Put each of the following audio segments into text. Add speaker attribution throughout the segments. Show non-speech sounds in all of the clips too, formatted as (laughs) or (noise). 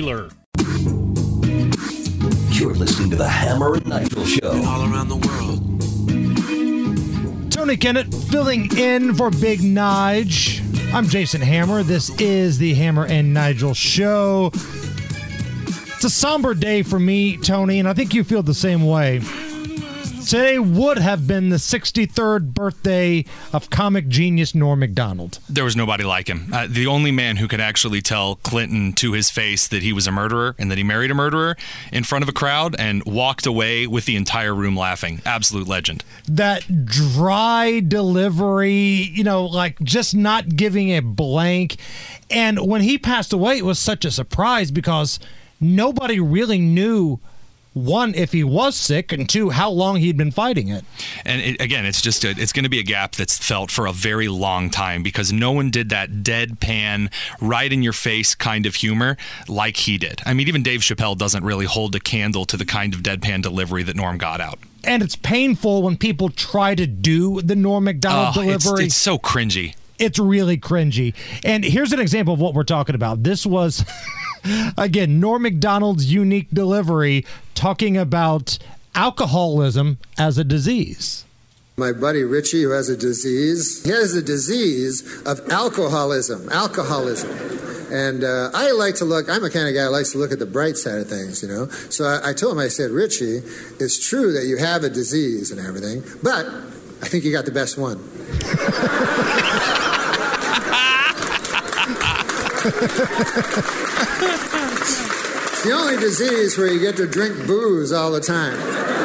Speaker 1: You're listening to the Hammer and Nigel Show.
Speaker 2: all around the world.
Speaker 3: Tony Kennett filling in for Big Nige. I'm Jason Hammer. This is the Hammer and Nigel show. It's a somber day for me, Tony, and I think you feel the same way. Today would have been the 63rd birthday of comic genius Norm MacDonald.
Speaker 4: there was nobody like him. Uh, the only man who could actually tell Clinton to his face that he was a murderer and that he married a murderer in front of a crowd and walked away with the entire room laughing. Absolute legend.
Speaker 3: that dry delivery, you know, like just not giving a blank. And when he passed away, it was such a surprise because nobody really knew one if he was sick and two how long he'd been fighting it.
Speaker 4: And it, again, it's just a, it's going to be a gap that's felt for a very long time because no one did that deadpan, right in your face kind of humor like he did. I mean, even Dave Chappelle doesn't really hold a candle to the kind of deadpan delivery that Norm got out.
Speaker 3: And it's painful when people try to do the Norm MacDonald
Speaker 4: Oh, it's,
Speaker 3: delivery.
Speaker 4: it's so cringy.
Speaker 3: it's really cringy. And here's an example of what we're talking about. This was, (laughs) again, Norm MacDonald's unique delivery talking about alcoholism as a disease.
Speaker 5: My buddy Richie, who has a disease, he has a disease of alcoholism. Alcoholism. And uh, I like to look, I'm a kind of guy who likes to look at the bright side of things, you know. So I, I told him, I said, Richie, it's true that you have a disease and everything, but I think you got the best one. (laughs) it's (laughs) the only disease where you get to drink booze all the time.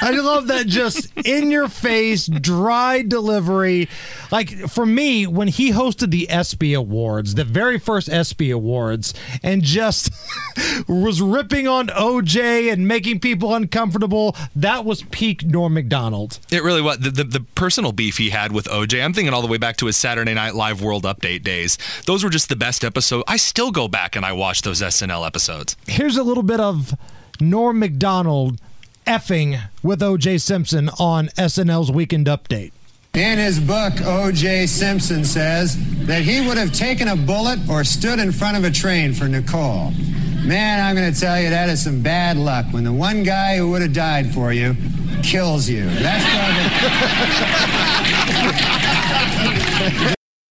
Speaker 3: I love that just in your face, dry delivery. Like for me, when he hosted the ESPY Awards, the very first ESPY Awards, and just (laughs) was ripping on OJ and making people uncomfortable, that was peak Norm MacDonald.
Speaker 4: It really was. The, the, the personal beef he had with OJ, I'm thinking all the way back to his Saturday Night Live World Update days. Those were just the best episodes. I still go back and I watch those SNL episodes.
Speaker 3: Here's a little bit of Norm MacDonald effing with OJ Simpson on SNL's Weekend Update.
Speaker 6: In his book, O.J. Simpson says that he would have taken a bullet or stood in front of a train for Nicole. Man, I'm going to tell you that is some bad luck when the one guy who would have died for you kills you. That's why. (laughs)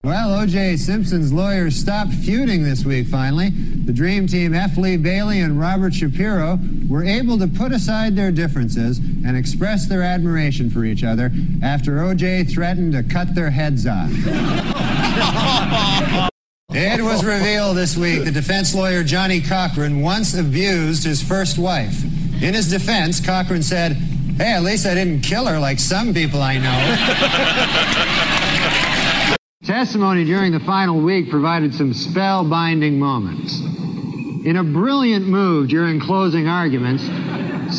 Speaker 6: Well, O.J. Simpson's lawyers stopped feuding this week, finally. The Dream Team, F. Lee Bailey and Robert Shapiro, were able to put aside their differences and express their admiration for each other after O.J. threatened to cut their heads off. It was revealed this week that defense lawyer Johnnie Cochran once abused his first wife. In his defense, Cochran said, Hey, at least I didn't kill her like some people I know. (laughs) Testimony during the final week provided some spellbinding moments. In a brilliant move during closing arguments,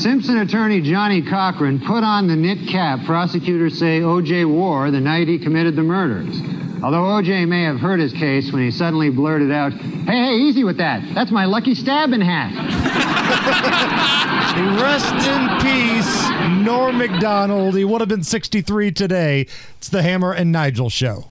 Speaker 6: Simpson attorney Johnnie Cochran put on the knit cap prosecutors say O.J. wore the night he committed the murders. Although O.J. may have hurt his case when he suddenly blurted out, Hey, hey, easy with that. That's my lucky stabbing hat. (laughs)
Speaker 3: Rest in peace, Norm MacDonald. He would have been 63 today. It's the Hammer and Nigel show.